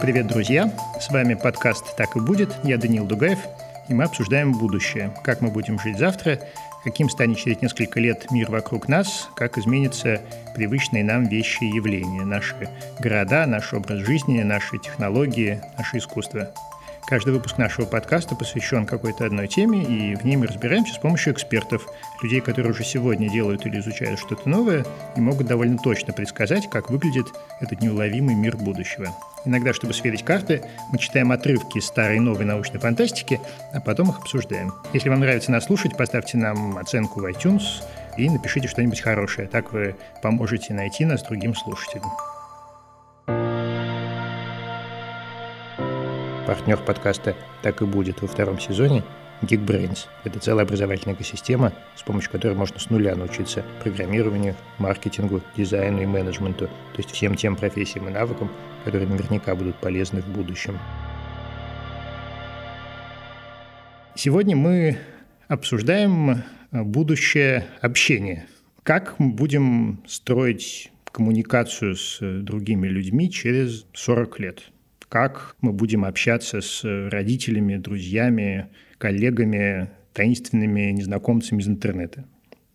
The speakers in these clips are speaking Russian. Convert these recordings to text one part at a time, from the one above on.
Привет, друзья! С вами подкаст «Так и будет». Я Даниил Дугаев, и мы обсуждаем будущее. Как мы будем жить завтра, каким станет через несколько лет мир вокруг нас, как изменятся привычные нам вещи и явления, наши города, наш образ жизни, наши технологии, наше искусство. Каждый выпуск нашего подкаста посвящен какой-то одной теме, и в ней мы разбираемся с помощью экспертов, людей, которые уже сегодня делают или изучают что-то новое и могут довольно точно предсказать, как выглядит этот неуловимый мир будущего. Иногда, чтобы сверить карты, мы читаем отрывки старой и новой научной фантастики, а потом их обсуждаем. Если вам нравится нас слушать, поставьте нам оценку в iTunes и напишите что-нибудь хорошее. Так вы поможете найти нас другим слушателям. Партнер подкаста «Так и будет» во втором сезоне Geekbrains. Это целая образовательная экосистема, с помощью которой можно с нуля научиться программированию, маркетингу, дизайну и менеджменту, то есть всем тем профессиям и навыкам, которые наверняка будут полезны в будущем. Сегодня мы обсуждаем будущее общения. Как мы будем строить коммуникацию с другими людьми через 40 лет? Как мы будем общаться с родителями, друзьями, коллегами, таинственными незнакомцами из интернета?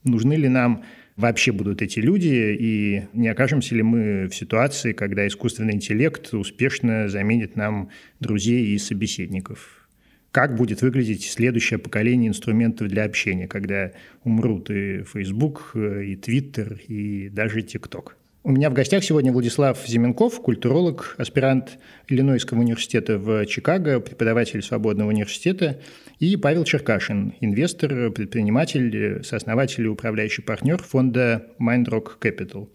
Нужны ли нам вообще будут эти люди, и не окажемся ли мы в ситуации, когда искусственный интеллект успешно заменит нам друзей и собеседников. Как будет выглядеть следующее поколение инструментов для общения, когда умрут и Facebook, и Twitter, и даже TikTok? У меня в гостях сегодня Владислав Зименков, культуролог, аспирант Иллинойского университета в Чикаго, преподаватель Свободного университета, и Павел Черкашин, инвестор, предприниматель, сооснователь и управляющий партнер фонда Mindrock Capital.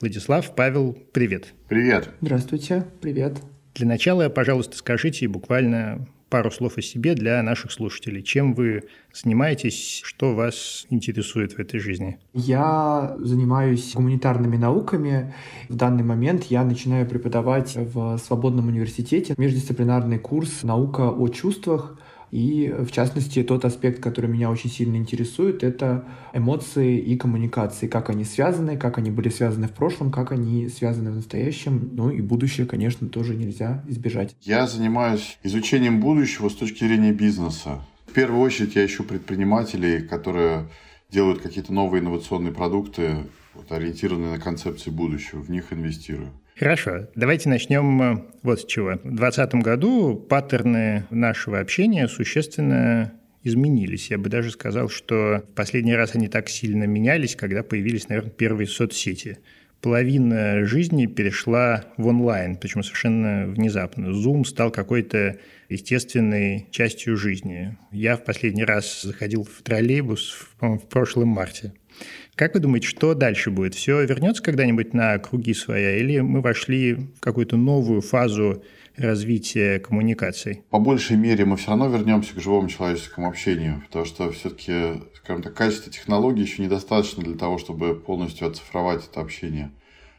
Владислав, Павел, привет. Привет. Здравствуйте, привет. Для начала, пожалуйста, скажите буквально пару слов о себе для наших слушателей. Чем вы занимаетесь, что вас интересует в этой жизни? Я занимаюсь гуманитарными науками. В данный момент я начинаю преподавать в Свободном университете междисциплинарный курс «Наука о чувствах», и, в частности, тот аспект, который меня очень сильно интересует, это эмоции и коммуникации, как они связаны, как они были связаны в прошлом, как они связаны в настоящем, ну и будущее, конечно, тоже нельзя избежать. Я занимаюсь изучением будущего с точки зрения бизнеса. В первую очередь я ищу предпринимателей, которые делают какие-то новые инновационные продукты, вот, ориентированные на концепции будущего, в них инвестирую. Хорошо, давайте начнем э, вот с чего. В 2020 году паттерны нашего общения существенно изменились. Я бы даже сказал, что в последний раз они так сильно менялись, когда появились, наверное, первые соцсети. Половина жизни перешла в онлайн, причем совершенно внезапно. Zoom стал какой-то естественной частью жизни. Я в последний раз заходил в троллейбус, в прошлом марте. Как вы думаете, что дальше будет? Все вернется когда-нибудь на круги своя, или мы вошли в какую-то новую фазу развития коммуникаций? По большей мере мы все равно вернемся к живому человеческому общению, потому что все-таки, скажем так, качество технологий еще недостаточно для того, чтобы полностью оцифровать это общение.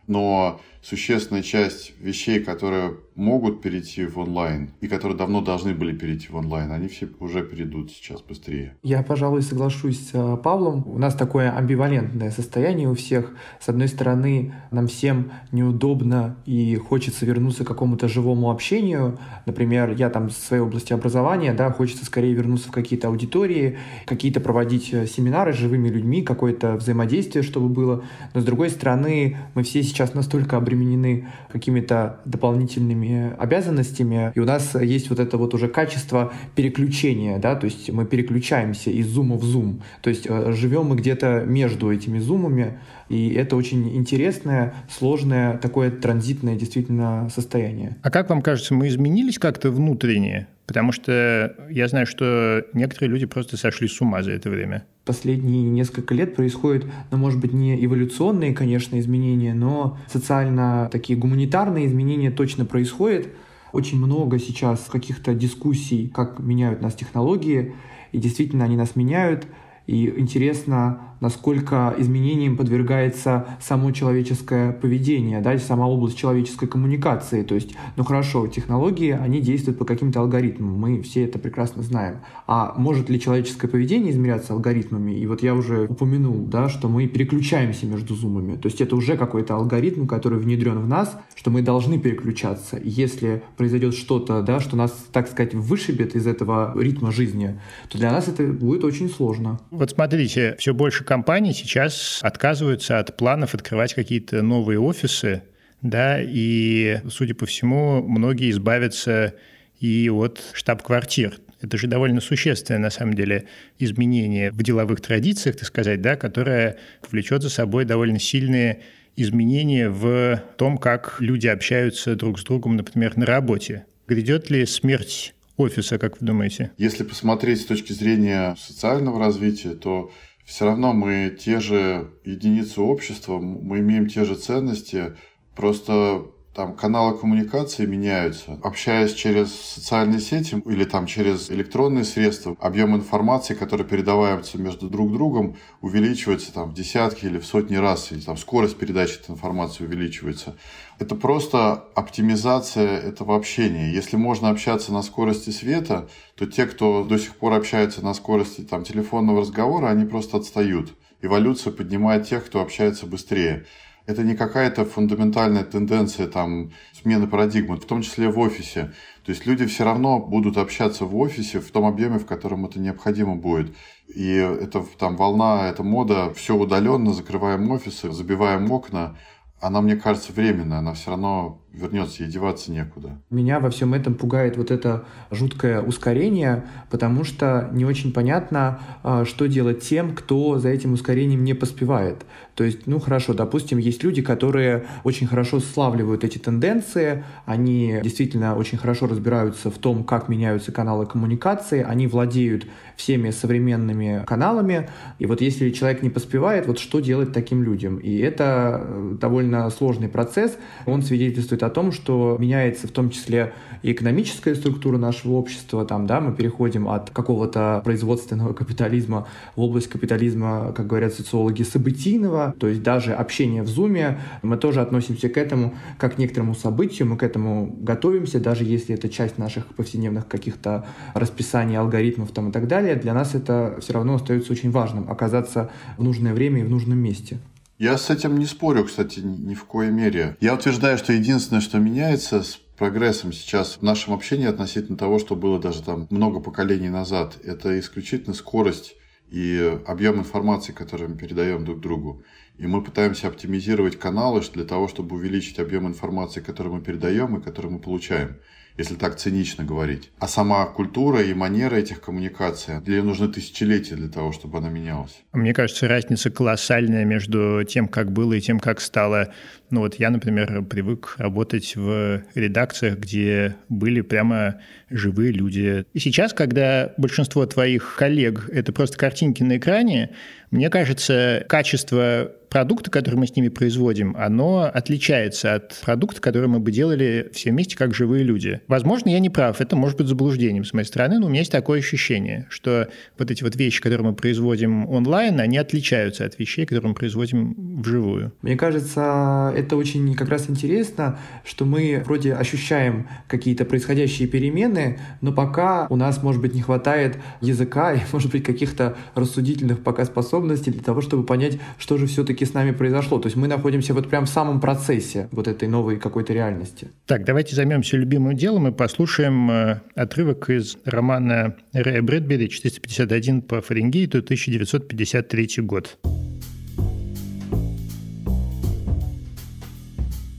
Но существенная часть вещей, которые могут перейти в онлайн и которые давно должны были перейти в онлайн, они все уже перейдут сейчас быстрее. Я, пожалуй, соглашусь с э, Павлом. У нас такое амбивалентное состояние у всех. С одной стороны, нам всем неудобно и хочется вернуться к какому-то живому общению. Например, я там в своей области образования, да, хочется скорее вернуться в какие-то аудитории, какие-то проводить э, семинары с живыми людьми, какое-то взаимодействие, чтобы было. Но с другой стороны, мы все сейчас настолько обременены какими-то дополнительными обязанностями, и у нас есть вот это вот уже качество переключения, да, то есть мы переключаемся из зума в зум, то есть э, живем мы где-то между этими зумами, и это очень интересное, сложное, такое транзитное действительно состояние. А как вам кажется, мы изменились как-то внутренне? Потому что я знаю, что некоторые люди просто сошли с ума за это время. Последние несколько лет происходят, ну, может быть, не эволюционные, конечно, изменения, но социально такие гуманитарные изменения точно происходят. Очень много сейчас каких-то дискуссий, как меняют нас технологии, и действительно они нас меняют. И интересно, насколько изменениям подвергается само человеческое поведение, да, сама область человеческой коммуникации. То есть, ну хорошо, технологии, они действуют по каким-то алгоритмам, мы все это прекрасно знаем. А может ли человеческое поведение измеряться алгоритмами? И вот я уже упомянул, да, что мы переключаемся между зумами. То есть это уже какой-то алгоритм, который внедрен в нас, что мы должны переключаться. Если произойдет что-то, да, что нас, так сказать, вышибет из этого ритма жизни, то для нас это будет очень сложно. Вот смотрите, все больше компаний сейчас отказываются от планов открывать какие-то новые офисы, да, и, судя по всему, многие избавятся и от штаб-квартир. Это же довольно существенное, на самом деле, изменение в деловых традициях, так сказать, да, которое повлечет за собой довольно сильные изменения в том, как люди общаются друг с другом, например, на работе. Грядет ли смерть офиса, как вы думаете? Если посмотреть с точки зрения социального развития, то все равно мы те же единицы общества, мы имеем те же ценности, просто там каналы коммуникации меняются. Общаясь через социальные сети или там через электронные средства, объем информации, который передавается между друг другом, увеличивается там в десятки или в сотни раз, и там скорость передачи этой информации увеличивается. Это просто оптимизация этого общения. Если можно общаться на скорости света, то те, кто до сих пор общается на скорости там, телефонного разговора, они просто отстают. Эволюция поднимает тех, кто общается быстрее это не какая-то фундаментальная тенденция там, смены парадигмы, в том числе в офисе. То есть люди все равно будут общаться в офисе в том объеме, в котором это необходимо будет. И это там волна, эта мода, все удаленно, закрываем офисы, забиваем окна, она, мне кажется, временная, она все равно вернется, ей деваться некуда. Меня во всем этом пугает вот это жуткое ускорение, потому что не очень понятно, а, что делать тем, кто за этим ускорением не поспевает. То есть, ну хорошо, допустим, есть люди, которые очень хорошо славливают эти тенденции, они действительно очень хорошо разбираются в том, как меняются каналы коммуникации, они владеют всеми современными каналами, и вот если человек не поспевает, вот что делать таким людям? И это э, довольно сложный процесс, он свидетельствует о том, что меняется в том числе и экономическая структура нашего общества, там, да, мы переходим от какого-то производственного капитализма в область капитализма, как говорят социологи, событийного, то есть даже общение в Зуме, мы тоже относимся к этому как к некоторому событию, мы к этому готовимся, даже если это часть наших повседневных каких-то расписаний, алгоритмов там и так далее, для нас это все равно остается очень важным, оказаться в нужное время и в нужном месте. Я с этим не спорю, кстати, ни в коей мере. Я утверждаю, что единственное, что меняется с прогрессом сейчас в нашем общении относительно того, что было даже там много поколений назад, это исключительно скорость и объем информации, который мы передаем друг другу. И мы пытаемся оптимизировать каналы для того, чтобы увеличить объем информации, который мы передаем и который мы получаем если так цинично говорить. А сама культура и манера этих коммуникаций, для нее нужны тысячелетия для того, чтобы она менялась. Мне кажется, разница колоссальная между тем, как было, и тем, как стало. Ну вот я, например, привык работать в редакциях, где были прямо живые люди. И сейчас, когда большинство твоих коллег — это просто картинки на экране, мне кажется, качество продукта, который мы с ними производим, оно отличается от продукта, который мы бы делали все вместе как живые люди. Возможно, я не прав, это может быть заблуждением с моей стороны, но у меня есть такое ощущение, что вот эти вот вещи, которые мы производим онлайн, они отличаются от вещей, которые мы производим вживую. Мне кажется, это очень как раз интересно, что мы вроде ощущаем какие-то происходящие перемены, но пока у нас, может быть, не хватает языка и, может быть, каких-то рассудительных пока способностей для того, чтобы понять, что же все-таки с нами произошло. То есть мы находимся вот прям в самом процессе вот этой новой какой-то реальности. Так, давайте займемся любимым делом и послушаем э, отрывок из романа Рэя Брэдбери «451 по Фаренгейту, 1953 год».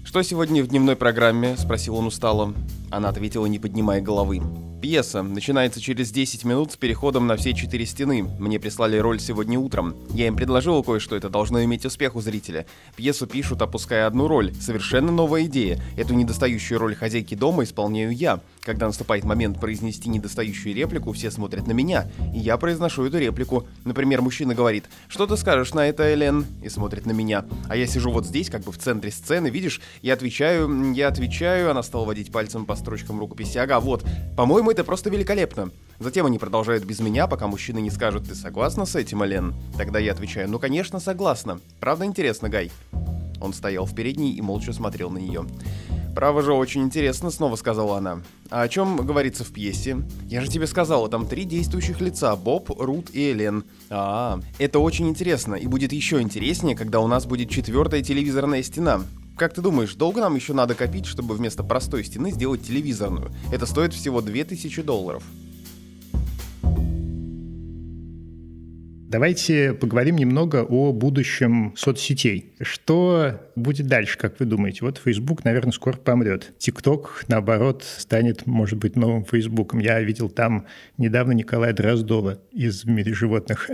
«Что сегодня в дневной программе?» – спросил он устало. Она ответила, не поднимая головы. Пьеса начинается через 10 минут с переходом на все четыре стены. Мне прислали роль сегодня утром. Я им предложил кое-что, это должно иметь успех у зрителя. Пьесу пишут, опуская одну роль. Совершенно новая идея. Эту недостающую роль хозяйки дома исполняю я. Когда наступает момент произнести недостающую реплику, все смотрят на меня, и я произношу эту реплику. Например, мужчина говорит «Что ты скажешь на это, Элен?» и смотрит на меня. А я сижу вот здесь, как бы в центре сцены, видишь? Я отвечаю, я отвечаю, она стала водить пальцем по строчкам рукописи. Ага, вот. По-моему, это просто великолепно. Затем они продолжают без меня, пока мужчина не скажет «Ты согласна с этим, Элен?» Тогда я отвечаю «Ну, конечно, согласна. Правда интересно, Гай?» Он стоял в передней и молча смотрел на нее. «Право же, очень интересно», — снова сказала она. «А о чем говорится в пьесе? Я же тебе сказала, там три действующих лица — Боб, Рут и Элен. А, это очень интересно, и будет еще интереснее, когда у нас будет четвертая телевизорная стена. Как ты думаешь, долго нам еще надо копить, чтобы вместо простой стены сделать телевизорную? Это стоит всего 2000 долларов». Давайте поговорим немного о будущем соцсетей. Что будет дальше, как вы думаете? Вот Facebook, наверное, скоро помрет. TikTok, наоборот, станет, может быть, новым Фейсбуком. Я видел там недавно Николая Дроздова из «В мире животных».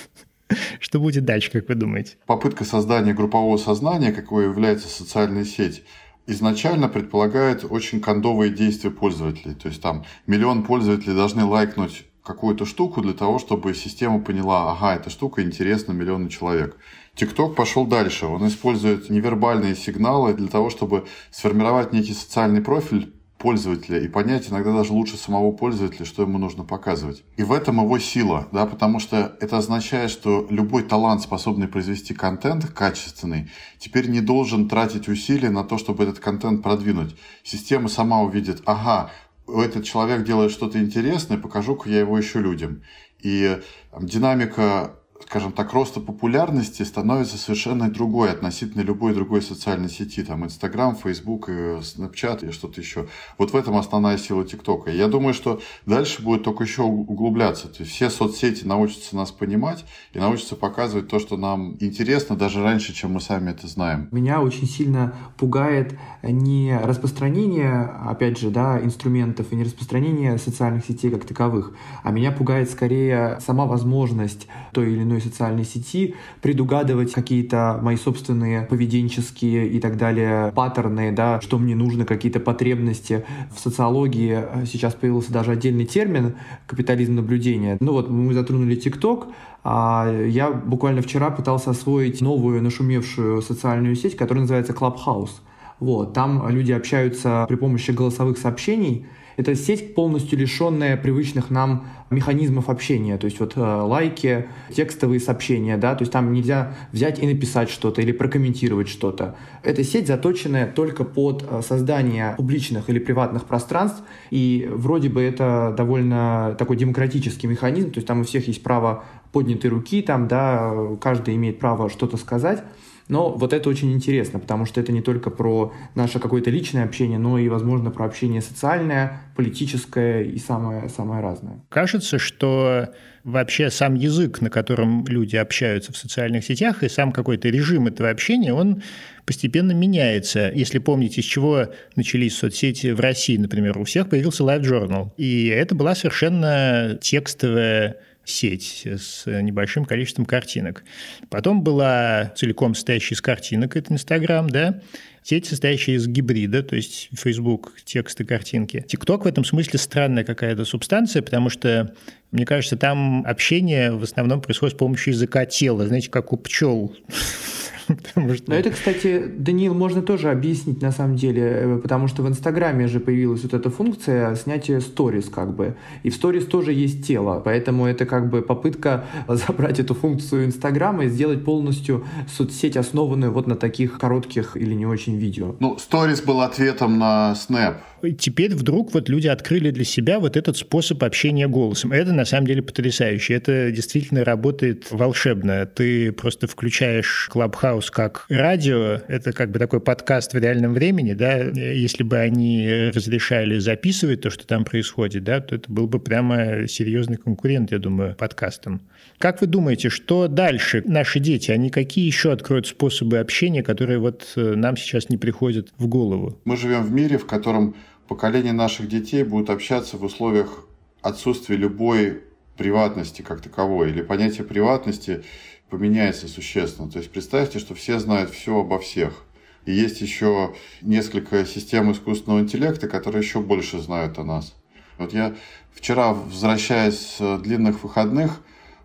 Что будет дальше, как вы думаете? Попытка создания группового сознания, какой является социальная сеть, изначально предполагает очень кондовые действия пользователей. То есть там миллион пользователей должны лайкнуть какую-то штуку для того, чтобы система поняла, ага, эта штука интересна миллиону человек. TikTok пошел дальше. Он использует невербальные сигналы для того, чтобы сформировать некий социальный профиль пользователя и понять иногда даже лучше самого пользователя, что ему нужно показывать. И в этом его сила, да, потому что это означает, что любой талант, способный произвести контент качественный, теперь не должен тратить усилия на то, чтобы этот контент продвинуть. Система сама увидит, ага, этот человек делает что-то интересное, покажу-ка я его еще людям. И динамика скажем так, роста популярности становится совершенно другой относительно любой другой социальной сети, там, Инстаграм, Фейсбук, Снапчат и что-то еще. Вот в этом основная сила ТикТока. Я думаю, что дальше будет только еще углубляться. То есть все соцсети научатся нас понимать и научатся показывать то, что нам интересно, даже раньше, чем мы сами это знаем. Меня очень сильно пугает не распространение, опять же, да, инструментов и не распространение социальных сетей как таковых, а меня пугает скорее сама возможность той или иной социальной сети, предугадывать какие-то мои собственные поведенческие и так далее паттерны, да, что мне нужно, какие-то потребности. В социологии э, сейчас появился даже отдельный термин «капитализм наблюдения». Ну вот мы затронули ТикТок, а я буквально вчера пытался освоить новую нашумевшую социальную сеть, которая называется Clubhouse. Вот, там люди общаются при помощи голосовых сообщений, это сеть полностью лишенная привычных нам механизмов общения, то есть вот э, лайки, текстовые сообщения, да, то есть там нельзя взять и написать что-то или прокомментировать что-то. Эта сеть заточенная только под э, создание публичных или приватных пространств, и вроде бы это довольно такой демократический механизм, то есть там у всех есть право поднятой руки, там, да, каждый имеет право что-то сказать, но вот это очень интересно, потому что это не только про наше какое-то личное общение, но и, возможно, про общение социальное, политическое и самое, самое разное. Кажется, что вообще сам язык, на котором люди общаются в социальных сетях, и сам какой-то режим этого общения, он постепенно меняется. Если помните, с чего начались соцсети в России, например, у всех появился Live Journal. И это была совершенно текстовая сеть с небольшим количеством картинок. Потом была целиком состоящая из картинок, это Инстаграм, да, сеть, состоящая из гибрида, то есть Facebook, тексты, картинки. ТикТок в этом смысле странная какая-то субстанция, потому что, мне кажется, там общение в основном происходит с помощью языка тела, знаете, как у пчел Потому что... Но это, кстати, Даниил, можно тоже объяснить на самом деле, э, потому что в Инстаграме же появилась вот эта функция снятия сторис как бы. И в сторис тоже есть тело, поэтому это как бы попытка забрать эту функцию Инстаграма и сделать полностью соцсеть, основанную вот на таких коротких или не очень видео. Ну, сторис был ответом на Snap. Теперь вдруг вот люди открыли для себя вот этот способ общения голосом. Это на самом деле потрясающе. Это действительно работает волшебно. Ты просто включаешь Clubhouse как радио. Это как бы такой подкаст в реальном времени, да. Если бы они разрешали записывать то, что там происходит, да, то это был бы прямо серьезный конкурент, я думаю, подкастам. Как вы думаете, что дальше? Наши дети, они какие еще откроют способы общения, которые вот э, нам сейчас не приходят в голову? Мы живем в мире, в котором поколение наших детей будут общаться в условиях отсутствия любой приватности как таковой, или понятие приватности поменяется существенно. То есть представьте, что все знают все обо всех. И есть еще несколько систем искусственного интеллекта, которые еще больше знают о нас. Вот я вчера, возвращаясь с длинных выходных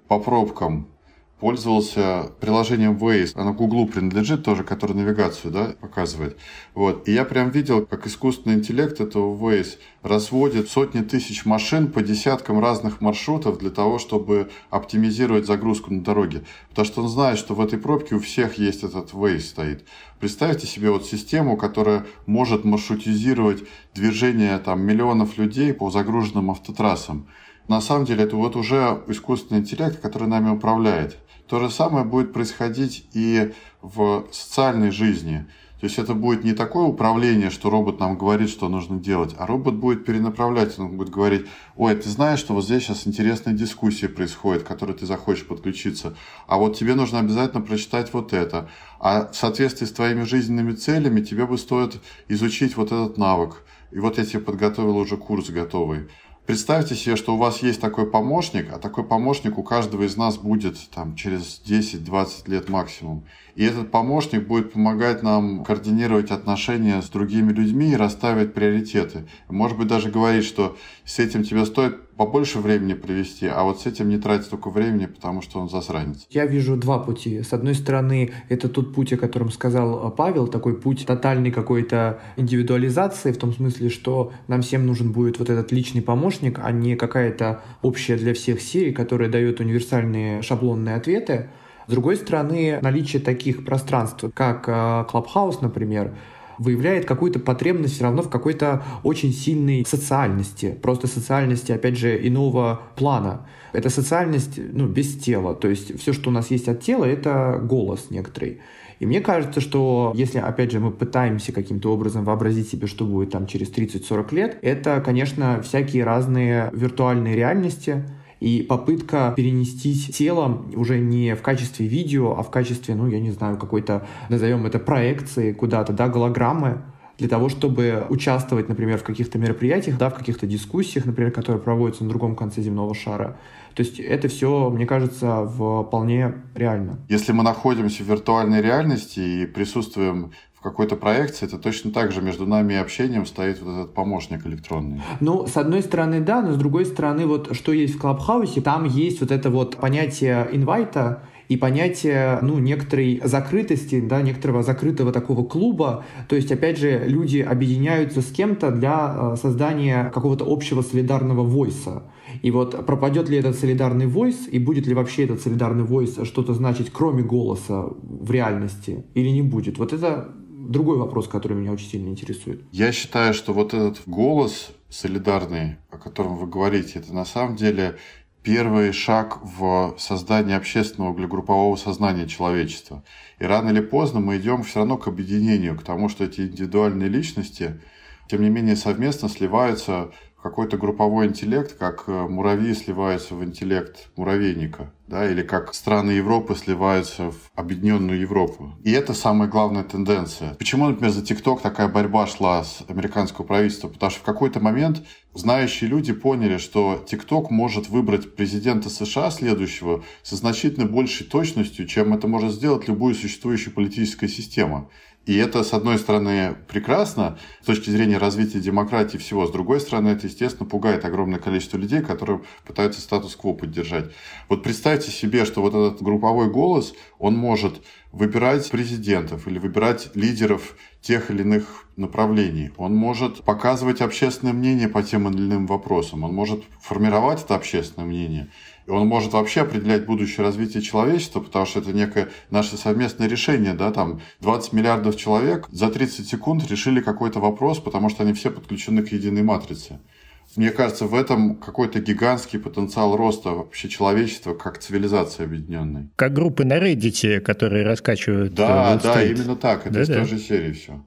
по пробкам, пользовался приложением Waze. Оно Гуглу принадлежит тоже, который навигацию да, показывает. Вот. И я прям видел, как искусственный интеллект этого Waze разводит сотни тысяч машин по десяткам разных маршрутов для того, чтобы оптимизировать загрузку на дороге. Потому что он знает, что в этой пробке у всех есть этот Waze стоит. Представьте себе вот систему, которая может маршрутизировать движение там, миллионов людей по загруженным автотрассам. На самом деле это вот уже искусственный интеллект, который нами управляет. То же самое будет происходить и в социальной жизни. То есть это будет не такое управление, что робот нам говорит, что нужно делать, а робот будет перенаправлять, он будет говорить, ой, ты знаешь, что вот здесь сейчас интересная дискуссия происходит, к которой ты захочешь подключиться, а вот тебе нужно обязательно прочитать вот это, а в соответствии с твоими жизненными целями тебе бы стоит изучить вот этот навык, и вот я тебе подготовил уже курс готовый. Представьте себе, что у вас есть такой помощник, а такой помощник у каждого из нас будет там, через 10-20 лет максимум. И этот помощник будет помогать нам координировать отношения с другими людьми и расставить приоритеты. Может быть, даже говорить, что с этим тебе стоит побольше времени провести, а вот с этим не тратить столько времени, потому что он засранец. Я вижу два пути. С одной стороны, это тот путь, о котором сказал э, Павел, такой путь тотальной какой-то индивидуализации, в том смысле, что нам всем нужен будет вот этот личный помощник, а не какая-то общая для всех серия, которая дает универсальные шаблонные ответы. С другой стороны, наличие таких пространств, как э, Clubhouse, например, выявляет какую-то потребность все равно в какой-то очень сильной социальности, просто социальности, опять же, иного плана. Это социальность ну, без тела, то есть все, что у нас есть от тела, это голос некоторый. И мне кажется, что если, опять же, мы пытаемся каким-то образом вообразить себе, что будет там через 30-40 лет, это, конечно, всякие разные виртуальные реальности, и попытка перенестись телом уже не в качестве видео, а в качестве, ну, я не знаю, какой-то, назовем это проекции куда-то, да, голограммы, для того, чтобы участвовать, например, в каких-то мероприятиях, да, в каких-то дискуссиях, например, которые проводятся на другом конце земного шара. То есть это все, мне кажется, вполне реально. Если мы находимся в виртуальной реальности и присутствуем какой-то проекции, это точно так же между нами и общением стоит вот этот помощник электронный. Ну, с одной стороны, да, но с другой стороны, вот что есть в Клабхаусе, там есть вот это вот понятие инвайта, и понятие, ну, некоторой закрытости, да, некоторого закрытого такого клуба. То есть, опять же, люди объединяются с кем-то для э, создания какого-то общего солидарного войса. И вот пропадет ли этот солидарный войс, и будет ли вообще этот солидарный войс что-то значить, кроме голоса в реальности, или не будет? Вот это другой вопрос, который меня очень сильно интересует. Я считаю, что вот этот голос солидарный, о котором вы говорите, это на самом деле первый шаг в создании общественного или группового сознания человечества. И рано или поздно мы идем все равно к объединению, к тому, что эти индивидуальные личности, тем не менее, совместно сливаются какой-то групповой интеллект, как э, муравьи сливаются в интеллект муравейника, да, или как страны Европы сливаются в объединенную Европу. И это самая главная тенденция. Почему, например, за ТикТок такая борьба шла с американского правительства? Потому что в какой-то момент знающие люди поняли, что ТикТок может выбрать президента США следующего со значительно большей точностью, чем это может сделать любую существующая политическая система. И это, с одной стороны, прекрасно с точки зрения развития демократии всего. С другой стороны, это, естественно, пугает огромное количество людей, которые пытаются статус-кво поддержать. Вот представьте себе, что вот этот групповой голос, он может выбирать президентов или выбирать лидеров тех или иных направлений. Он может показывать общественное мнение по тем или иным вопросам. Он может формировать это общественное мнение. И он может вообще определять будущее развитие человечества, потому что это некое наше совместное решение, да, там 20 миллиардов человек за 30 секунд решили какой-то вопрос, потому что они все подключены к единой матрице. Мне кажется, в этом какой-то гигантский потенциал роста вообще человечества как цивилизации объединенной. Как группы на Reddit, которые раскачивают Да, да, именно так. Это да, из той же серии все.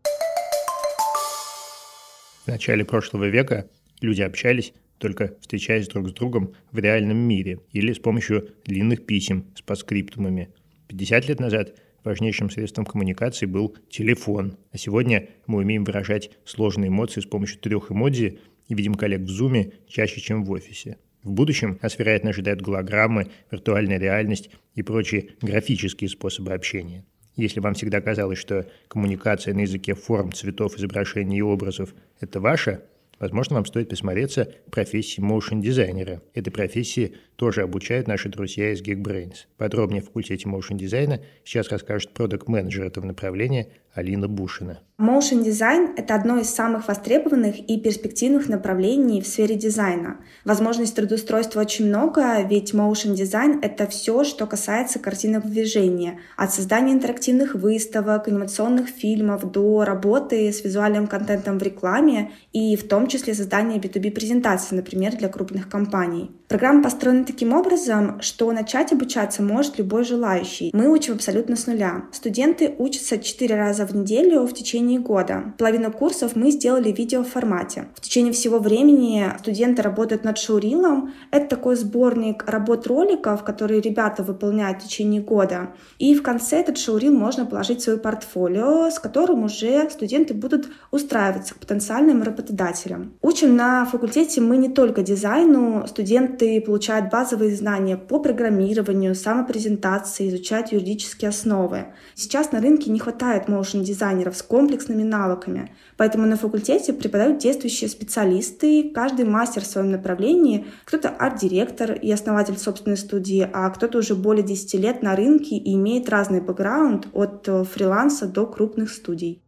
В начале прошлого века люди общались только встречаясь друг с другом в реальном мире или с помощью длинных писем с подскриптумами. 50 лет назад важнейшим средством коммуникации был телефон, а сегодня мы умеем выражать сложные эмоции с помощью трех эмодзи и видим коллег в зуме чаще, чем в офисе. В будущем нас, вероятно, ожидают голограммы, виртуальная реальность и прочие графические способы общения. Если вам всегда казалось, что коммуникация на языке форм, цветов, изображений и образов – это ваша, Возможно, вам стоит присмотреться к профессии моушен-дизайнера. Этой профессии тоже обучают наши друзья из Geekbrains. Подробнее в факультете моушен-дизайна сейчас расскажет продукт-менеджер этого направления Алина Бушина. Motion дизайн – это одно из самых востребованных и перспективных направлений в сфере дизайна. Возможностей трудоустройства очень много, ведь motion дизайн – это все, что касается картинок движения. От создания интерактивных выставок, анимационных фильмов до работы с визуальным контентом в рекламе и в том числе создания B2B презентаций, например, для крупных компаний. Программа построена таким образом, что начать обучаться может любой желающий. Мы учим абсолютно с нуля. Студенты учатся 4 раза в неделю в течение года. Половину курсов мы сделали в видеоформате. В течение всего времени студенты работают над шоурилом. Это такой сборник работ роликов, которые ребята выполняют в течение года. И в конце этот шоурил можно положить в свое портфолио, с которым уже студенты будут устраиваться к потенциальным работодателям. Учим на факультете мы не только дизайну, студенты получают базовые знания по программированию, самопрезентации, изучают юридические основы. Сейчас на рынке не хватает моушн-дизайнеров с комплексными навыками, поэтому на факультете преподают действующие специалисты, каждый мастер в своем направлении, кто-то арт-директор и основатель собственной студии, а кто-то уже более 10 лет на рынке и имеет разный бэкграунд от фриланса до крупных студий.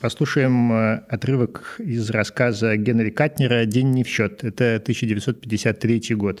Послушаем э, отрывок из рассказа Генри Катнера «День не в счет». Это 1953 год.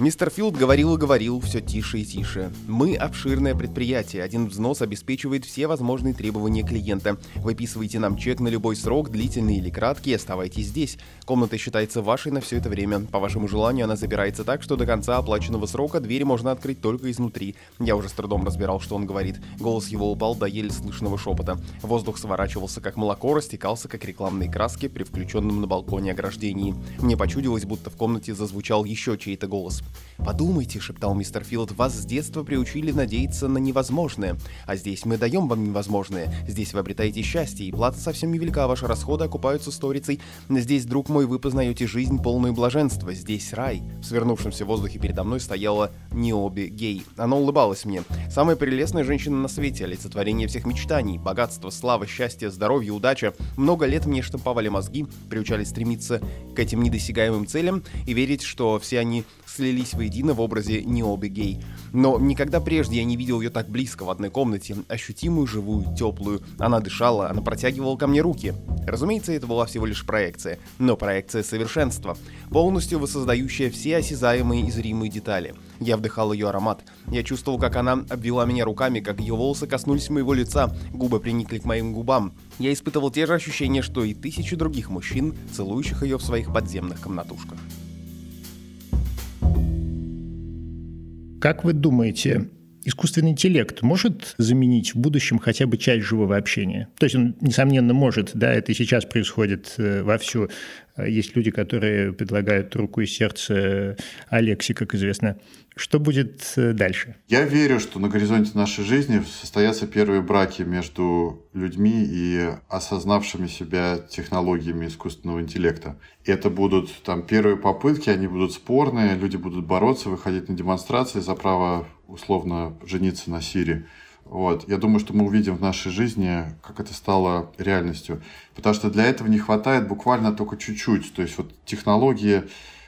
Мистер Филд говорил и говорил все тише и тише. Мы обширное предприятие. Один взнос обеспечивает все возможные требования клиента. Выписывайте нам чек на любой срок, длительный или краткий, оставайтесь здесь. Комната считается вашей на все это время. По вашему желанию она забирается так, что до конца оплаченного срока двери можно открыть только изнутри. Я уже с трудом разбирал, что он говорит. Голос его упал до еле слышного шепота. Воздух сворачивался, как молоко, растекался, как рекламные краски при включенном на балконе ограждении. Мне почудилось, будто в комнате зазвучал еще чей-то голос. «Подумайте», — шептал мистер Филд, — «вас с детства приучили надеяться на невозможное. А здесь мы даем вам невозможное. Здесь вы обретаете счастье, и плата совсем невелика, ваши расходы окупаются сторицей. Здесь, друг мой, вы познаете жизнь полную блаженства. Здесь рай». В свернувшемся воздухе передо мной стояла Ниоби Гей. Она улыбалась мне. Самая прелестная женщина на свете, олицетворение всех мечтаний, богатство, слава, счастье, здоровье, удача. Много лет мне штамповали мозги, приучали стремиться к этим недосягаемым целям и верить, что все они слились воедино в образе Ниобы Гей. Но никогда прежде я не видел ее так близко в одной комнате, ощутимую, живую, теплую. Она дышала, она протягивала ко мне руки. Разумеется, это была всего лишь проекция, но проекция совершенства, полностью воссоздающая все осязаемые и зримые детали. Я вдыхал ее аромат. Я чувствовал, как она обвела меня руками, как ее волосы коснулись моего лица, губы приникли к моим губам. Я испытывал те же ощущения, что и тысячи других мужчин, целующих ее в своих подземных комнатушках. Как вы думаете, искусственный интеллект может заменить в будущем хотя бы часть живого общения? То есть он, несомненно, может, да, это сейчас происходит э, вовсю. Есть люди, которые предлагают руку и сердце Алексе, как известно. Что будет э, дальше? Я верю, что на горизонте нашей жизни состоятся первые браки между людьми и осознавшими себя технологиями искусственного интеллекта. И это будут там первые попытки, они будут спорные, люди будут бороться, выходить на демонстрации за право условно жениться на Сири. Вот. Я думаю, что мы увидим в нашей жизни, как это стало реальностью. Потому что для этого не хватает буквально только чуть-чуть. То есть вот технологии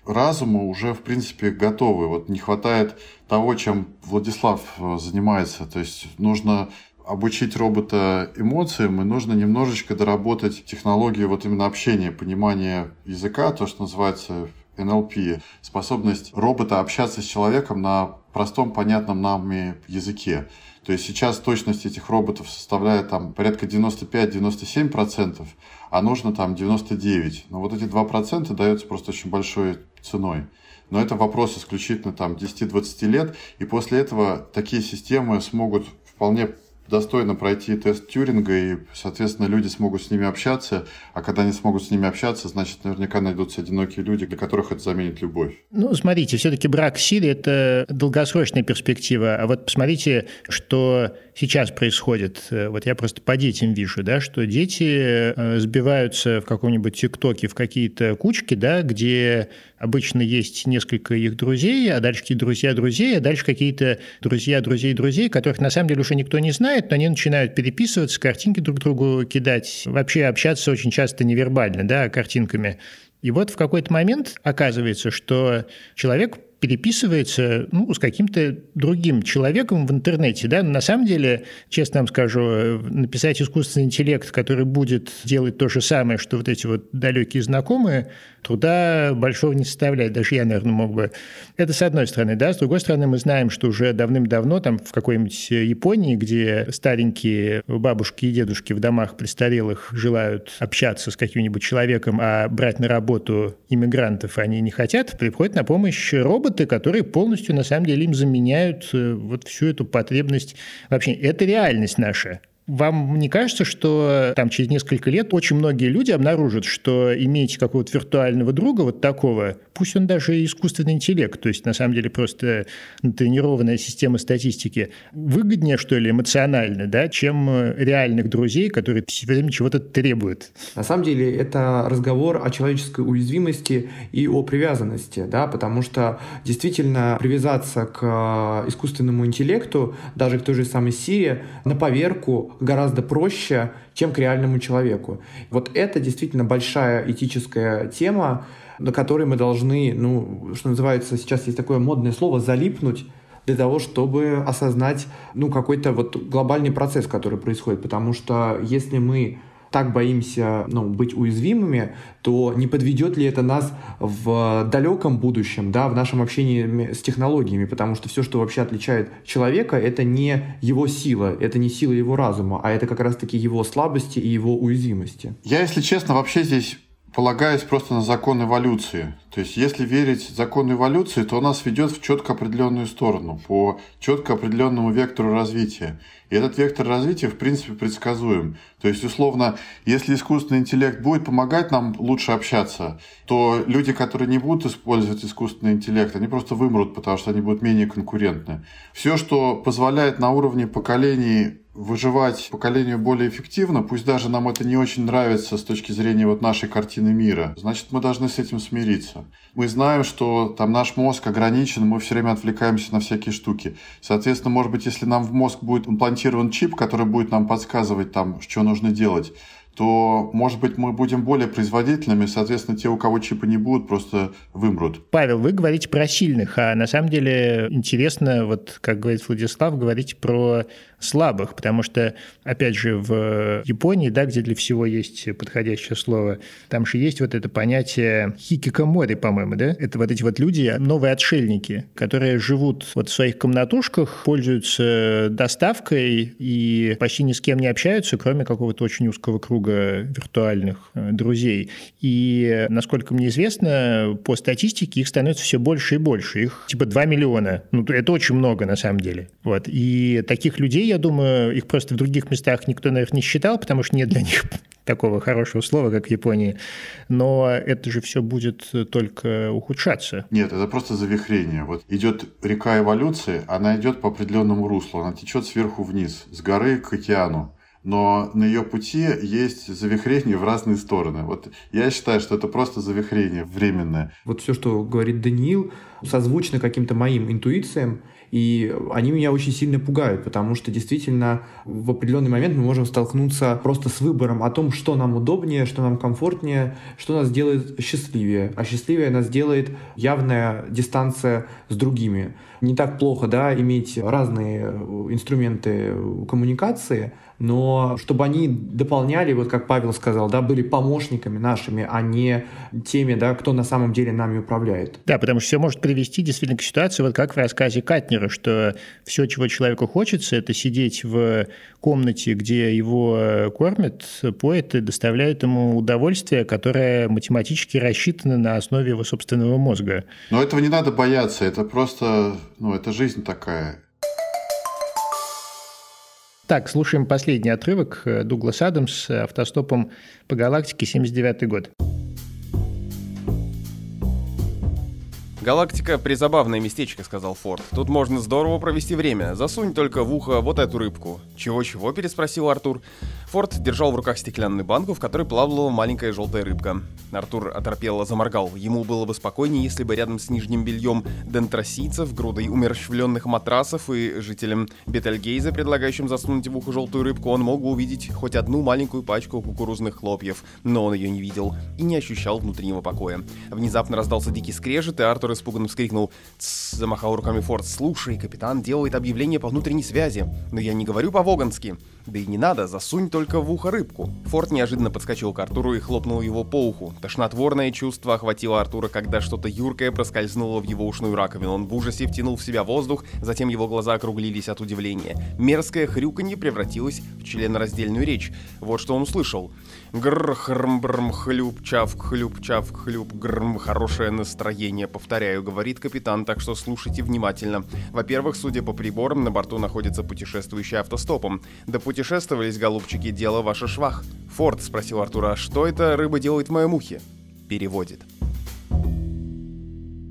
разума уже, в принципе, готовы. Вот не хватает того, чем Владислав э, занимается. То есть нужно обучить робота эмоциям, и нужно немножечко доработать технологию вот именно общения, понимания языка, то, что называется NLP, способность робота общаться с человеком на простом, понятном нами языке. То есть сейчас точность этих роботов составляет там порядка 95-97%, а нужно там 99%. Но вот эти 2% даются просто очень большой ценой. Но это вопрос исключительно там 10-20 лет, и после этого такие системы смогут вполне достойно пройти тест Тюринга, и, соответственно, люди смогут с ними общаться, а когда они смогут с ними общаться, значит, наверняка найдутся одинокие люди, для которых это заменит любовь. Ну, смотрите, все-таки брак Сири – это долгосрочная перспектива, а вот посмотрите, что сейчас происходит. Вот я просто по детям вижу, да, что дети э, сбиваются в каком-нибудь ТикТоке в какие-то кучки, да, где обычно есть несколько их друзей, а дальше какие-то друзья друзей, а дальше какие-то друзья друзей друзей, которых на самом деле уже никто не знает, но они начинают переписываться, картинки друг другу кидать, вообще общаться очень часто невербально, да, картинками. И вот в какой-то момент оказывается, что человек переписывается ну, с каким-то другим человеком в интернете. Да? Но на самом деле, честно вам скажу, написать искусственный интеллект, который будет делать то же самое, что вот эти вот далекие знакомые, труда большого не составляет. Даже я, наверное, мог бы. Это с одной стороны. Да? С другой стороны, мы знаем, что уже давным-давно там в какой-нибудь Японии, где старенькие бабушки и дедушки в домах престарелых желают общаться с каким-нибудь человеком, а брать на работу иммигрантов они не хотят, приходят на помощь роботы, которые полностью, на самом деле, им заменяют э, вот всю эту потребность. Вообще, это реальность наша. Вам не кажется, что там через несколько лет очень многие люди обнаружат, что иметь какого-то виртуального друга вот такого, пусть он даже искусственный интеллект, то есть на самом деле просто тренированная система статистики, выгоднее, что ли, эмоционально, да, чем реальных друзей, которые все время чего-то требуют? На самом деле это разговор о человеческой уязвимости и о привязанности, да, потому что действительно привязаться к искусственному интеллекту, даже к той же самой Сирии, на поверку гораздо проще, чем к реальному человеку. Вот это действительно большая этическая тема, на которой мы должны, ну, что называется, сейчас есть такое модное слово, залипнуть, для того, чтобы осознать, ну, какой-то вот глобальный процесс, который происходит. Потому что если мы так боимся ну, быть уязвимыми, то не подведет ли это нас в далеком будущем, да, в нашем общении с технологиями, потому что все, что вообще отличает человека, это не его сила, это не сила его разума, а это как раз-таки его слабости и его уязвимости. Я, если честно, вообще здесь полагаясь просто на закон эволюции. То есть, если верить закону эволюции, то он нас ведет в четко определенную сторону, по четко определенному вектору развития. И этот вектор развития, в принципе, предсказуем. То есть, условно, если искусственный интеллект будет помогать нам лучше общаться, то люди, которые не будут использовать искусственный интеллект, они просто вымрут, потому что они будут менее конкурентны. Все, что позволяет на уровне поколений выживать поколению более эффективно, пусть даже нам это не очень нравится с точки зрения вот нашей картины мира, значит, мы должны с этим смириться. Мы знаем, что там наш мозг ограничен, мы все время отвлекаемся на всякие штуки. Соответственно, может быть, если нам в мозг будет имплантирован чип, который будет нам подсказывать там, что нужно делать, то, может быть, мы будем более производительными, соответственно, те, у кого чипы не будут, просто вымрут. Павел, вы говорите про сильных, а на самом деле интересно, вот как говорит Владислав, говорить про слабых, потому что, опять же, в Японии, да, где для всего есть подходящее слово, там же есть вот это понятие хикикамори, по-моему, да? Это вот эти вот люди, новые отшельники, которые живут вот в своих комнатушках, пользуются доставкой и почти ни с кем не общаются, кроме какого-то очень узкого круга виртуальных э, друзей. И, насколько мне известно, по статистике их становится все больше и больше. Их типа 2 миллиона. Ну, это очень много на самом деле. Вот. И таких людей я думаю, их просто в других местах никто, наверное, не считал, потому что нет для них такого хорошего слова, как в Японии. Но это же все будет только ухудшаться. Нет, это просто завихрение. Вот идет река эволюции, она идет по определенному руслу, она течет сверху вниз, с горы к океану но на ее пути есть завихрение в разные стороны. Вот я считаю, что это просто завихрение временное. Вот все, что говорит Даниил, созвучно каким-то моим интуициям, и они меня очень сильно пугают, потому что действительно в определенный момент мы можем столкнуться просто с выбором о том, что нам удобнее, что нам комфортнее, что нас делает счастливее. А счастливее нас делает явная дистанция с другими. Не так плохо, да, иметь разные инструменты коммуникации, но чтобы они дополняли, вот как Павел сказал, да, были помощниками нашими, а не теми, да, кто на самом деле нами управляет. Да, потому что все может привести действительно к ситуации, вот как в рассказе Катнера, что все, чего человеку хочется, это сидеть в комнате, где его кормят, поят и доставляют ему удовольствие, которое математически рассчитано на основе его собственного мозга. Но этого не надо бояться, это просто, ну, это жизнь такая. Так, слушаем последний отрывок. Дуглас Адамс автостопом по галактике, 79 год. «Галактика – призабавное местечко», — сказал Форд. «Тут можно здорово провести время. Засунь только в ухо вот эту рыбку». «Чего-чего?» — переспросил Артур. Форд держал в руках стеклянную банку, в которой плавала маленькая желтая рыбка. Артур оторпело заморгал. Ему было бы спокойнее, если бы рядом с нижним бельем дентросийцев, грудой умерщвленных матрасов и жителям Бетельгейза, предлагающим засунуть в ухо желтую рыбку, он мог бы увидеть хоть одну маленькую пачку кукурузных хлопьев. Но он ее не видел и не ощущал внутреннего покоя. Внезапно раздался дикий скрежет, и Артур испуганно вскрикнул. «Тссс!» — замахал руками Форд. «Слушай, капитан делает объявление по внутренней связи. Но я не говорю по-вогански. Да и не надо, засунь только в ухо рыбку». Форд неожиданно подскочил к Артуру и хлопнул его по уху. Тошнотворное чувство охватило Артура, когда что-то юркое проскользнуло в его ушную раковину. Он в ужасе втянул в себя воздух, затем его глаза округлились от удивления. Мерзкое хрюканье превратилось в членораздельную речь. Вот что он услышал. Гр хрм брм хлюп чавк хлюп чавк хлюп грм хорошее настроение, повторяю, говорит капитан, так что слушайте внимательно. Во-первых, судя по приборам, на борту находится путешествующий автостопом. Да путешествовались, голубчики, дело ваше швах. Форд спросил Артура, что это рыба делает в моем ухе? Переводит.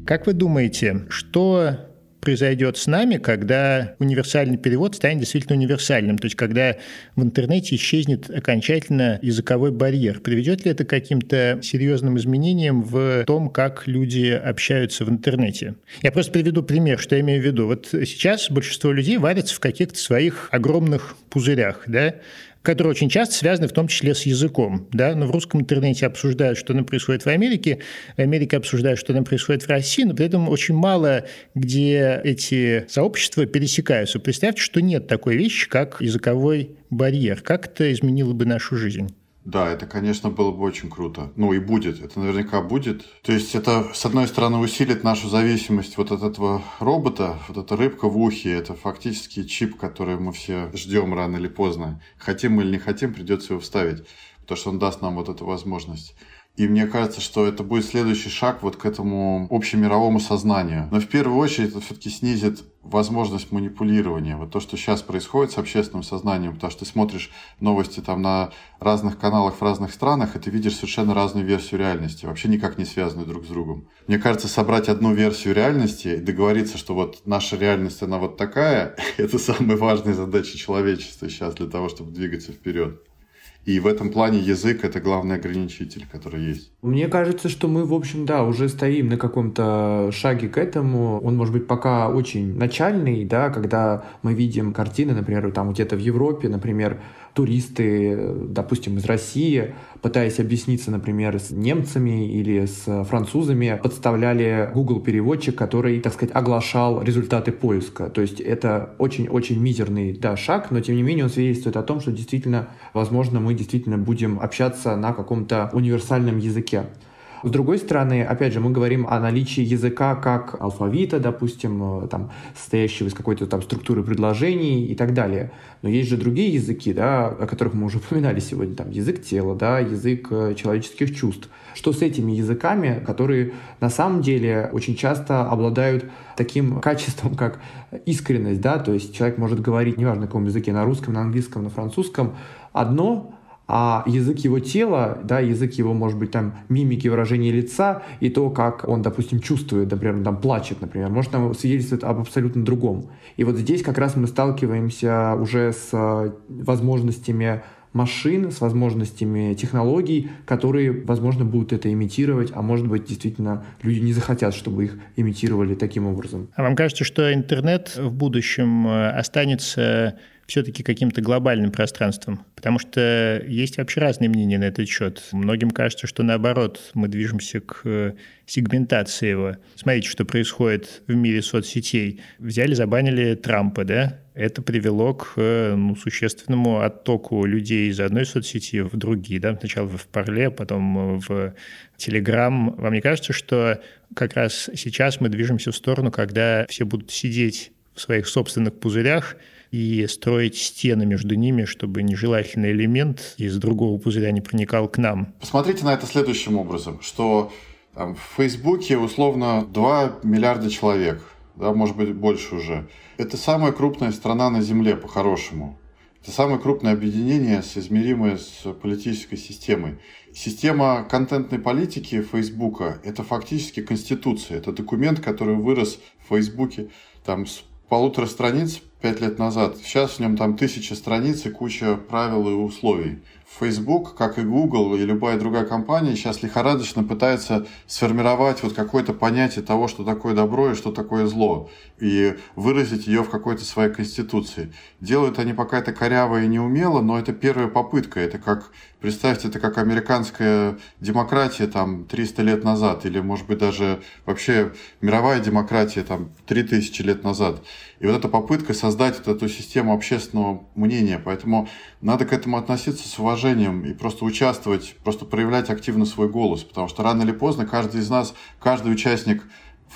Как вы думаете, что произойдет с нами, когда универсальный перевод станет действительно универсальным, то есть когда в интернете исчезнет окончательно языковой барьер. Приведет ли это к каким-то серьезным изменениям в том, как люди общаются в интернете? Я просто приведу пример, что я имею в виду. Вот сейчас большинство людей варятся в каких-то своих огромных пузырях, да, которые очень часто связаны в том числе с языком. Да? Но в русском интернете обсуждают, что там происходит в Америке, в Америке обсуждают, что там происходит в России, но при этом очень мало где эти сообщества пересекаются. Представьте, что нет такой вещи, как языковой барьер. Как это изменило бы нашу жизнь? Да, это, конечно, было бы очень круто. Ну и будет, это наверняка будет. То есть это, с одной стороны, усилит нашу зависимость вот от этого робота, вот эта рыбка в ухе, это фактически чип, который мы все ждем рано или поздно. Хотим мы или не хотим, придется его вставить, потому что он даст нам вот эту возможность. И мне кажется, что это будет следующий шаг вот к этому общемировому сознанию. Но в первую очередь это все-таки снизит возможность манипулирования. Вот то, что сейчас происходит с общественным сознанием, потому что ты смотришь новости там на разных каналах в разных странах, и ты видишь совершенно разную версию реальности, вообще никак не связанную друг с другом. Мне кажется, собрать одну версию реальности и договориться, что вот наша реальность, она вот такая, это самая важная задача человечества сейчас для того, чтобы двигаться вперед. И в этом плане язык — это главный ограничитель, который есть. Мне кажется, что мы, в общем, да, уже стоим на каком-то шаге к этому. Он, может быть, пока очень начальный, да, когда мы видим картины, например, там где-то в Европе, например, туристы, допустим, из России, пытаясь объясниться, например, с немцами или с французами, подставляли Google переводчик, который, так сказать, оглашал результаты поиска. То есть это очень-очень мизерный да, шаг, но тем не менее он свидетельствует о том, что действительно, возможно, мы действительно будем общаться на каком-то универсальном языке. С другой стороны, опять же, мы говорим о наличии языка как алфавита, допустим, э, там, состоящего из какой-то там структуры предложений и так далее. Но есть же другие языки, да, о которых мы уже упоминали сегодня, там, язык тела, да, язык э, человеческих чувств. Что с этими языками, которые на самом деле очень часто обладают таким качеством, как искренность, да, то есть человек может говорить, неважно на каком языке, на русском, на английском, на французском, одно, а язык его тела, да, язык его, может быть, там, мимики, выражения лица и то, как он, допустим, чувствует, например, там, плачет, например, может нам свидетельствовать об абсолютно другом. И вот здесь как раз мы сталкиваемся уже с э, возможностями машин, с возможностями технологий, которые, возможно, будут это имитировать, а может быть, действительно, люди не захотят, чтобы их имитировали таким образом. А вам кажется, что интернет в будущем э, останется все-таки каким-то глобальным пространством? Потому что есть вообще разные мнения на этот счет. Многим кажется, что наоборот, мы движемся к э, сегментации его. Смотрите, что происходит в мире соцсетей. Взяли, забанили Трампа, да? Это привело к э, ну, существенному оттоку людей из одной соцсети в другие. Да? Сначала в Парле, потом в Телеграм. Вам не кажется, что как раз сейчас мы движемся в сторону, когда все будут сидеть в своих собственных пузырях и строить стены между ними, чтобы нежелательный элемент из другого пузыря не проникал к нам. Посмотрите на это следующим образом, что там, в Фейсбуке условно 2 миллиарда человек, да, может быть больше уже. Это самая крупная страна на Земле по-хорошему. Это самое крупное объединение, соизмеримое с политической системой. Система контентной политики Фейсбука – это фактически конституция. Это документ, который вырос в Фейсбуке там, с полутора страниц пять лет назад. Сейчас в нем там тысяча страниц и куча правил и условий. Facebook, как и Google и любая другая компания, сейчас лихорадочно пытается сформировать вот какое-то понятие того, что такое добро и что такое зло, и выразить ее в какой-то своей конституции. Делают они пока это коряво и неумело, но это первая попытка. Это как, представьте, это как американская демократия там 300 лет назад, или, может быть, даже вообще мировая демократия там 3000 лет назад. И вот эта попытка создать вот эту систему общественного мнения. Поэтому надо к этому относиться с уважением и просто участвовать, просто проявлять активно свой голос. Потому что рано или поздно каждый из нас, каждый участник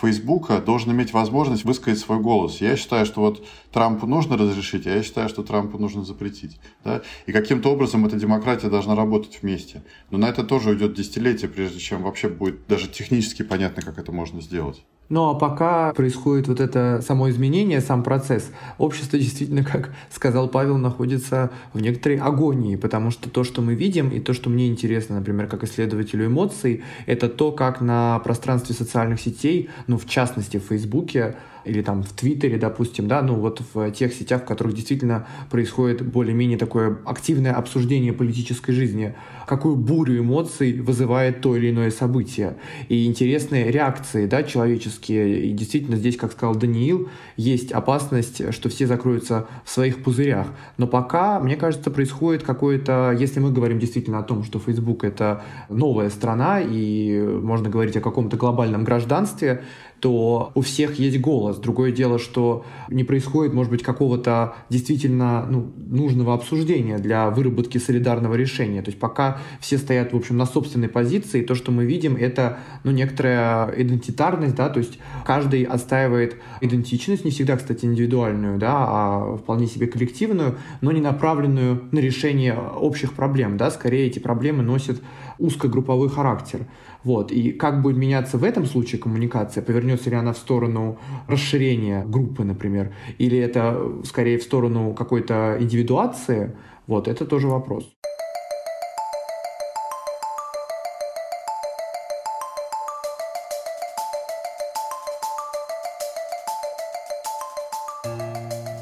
Фейсбука должен иметь возможность высказать свой голос. Я считаю, что вот Трампу нужно разрешить, а я считаю, что Трампу нужно запретить. Да? И каким-то образом эта демократия должна работать вместе. Но на это тоже уйдет десятилетие, прежде чем вообще будет даже технически понятно, как это можно сделать. Ну а пока происходит вот это само изменение, сам процесс, общество действительно, как сказал Павел, находится в некоторой агонии, потому что то, что мы видим, и то, что мне интересно, например, как исследователю эмоций, это то, как на пространстве социальных сетей, ну в частности в Фейсбуке, или там в Твиттере, допустим, да, ну вот в тех сетях, в которых действительно происходит более-менее такое активное обсуждение политической жизни, какую бурю эмоций вызывает то или иное событие. И интересные реакции, да, человеческие. И действительно здесь, как сказал Даниил, есть опасность, что все закроются в своих пузырях. Но пока, мне кажется, происходит какое-то, если мы говорим действительно о том, что Facebook — это новая страна, и можно говорить о каком-то глобальном гражданстве, то у всех есть голос. Другое дело, что не происходит, может быть, какого-то действительно ну, нужного обсуждения для выработки солидарного решения. То есть пока все стоят, в общем, на собственной позиции, то, что мы видим, это ну, некоторая идентитарность, да, то есть каждый отстаивает идентичность, не всегда, кстати, индивидуальную, да, а вполне себе коллективную, но не направленную на решение общих проблем, да, скорее эти проблемы носят узкогрупповой характер. Вот. И как будет меняться в этом случае коммуникация? Повернется ли она в сторону расширения группы, например? Или это скорее в сторону какой-то индивидуации? Вот, это тоже вопрос.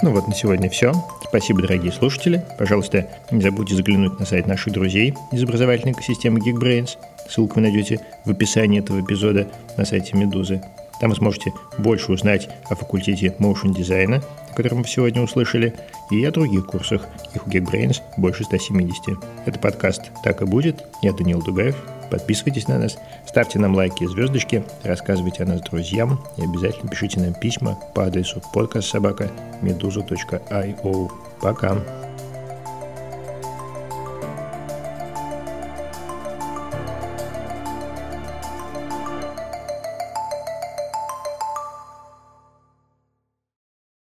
Ну вот на сегодня все. Спасибо, дорогие слушатели. Пожалуйста, не забудьте заглянуть на сайт наших друзей из образовательной экосистемы Geekbrains. Ссылку вы найдете в описании этого эпизода на сайте Медузы. Там вы сможете больше узнать о факультете motion дизайна, о котором вы сегодня услышали, и о других курсах. Их у Geekbrains больше 170. Это подкаст «Так и будет». Я Данил Дугаев. Подписывайтесь на нас, ставьте нам лайки и звездочки, рассказывайте о нас друзьям и обязательно пишите нам письма по адресу подкастсобака.медуза.io. Пока!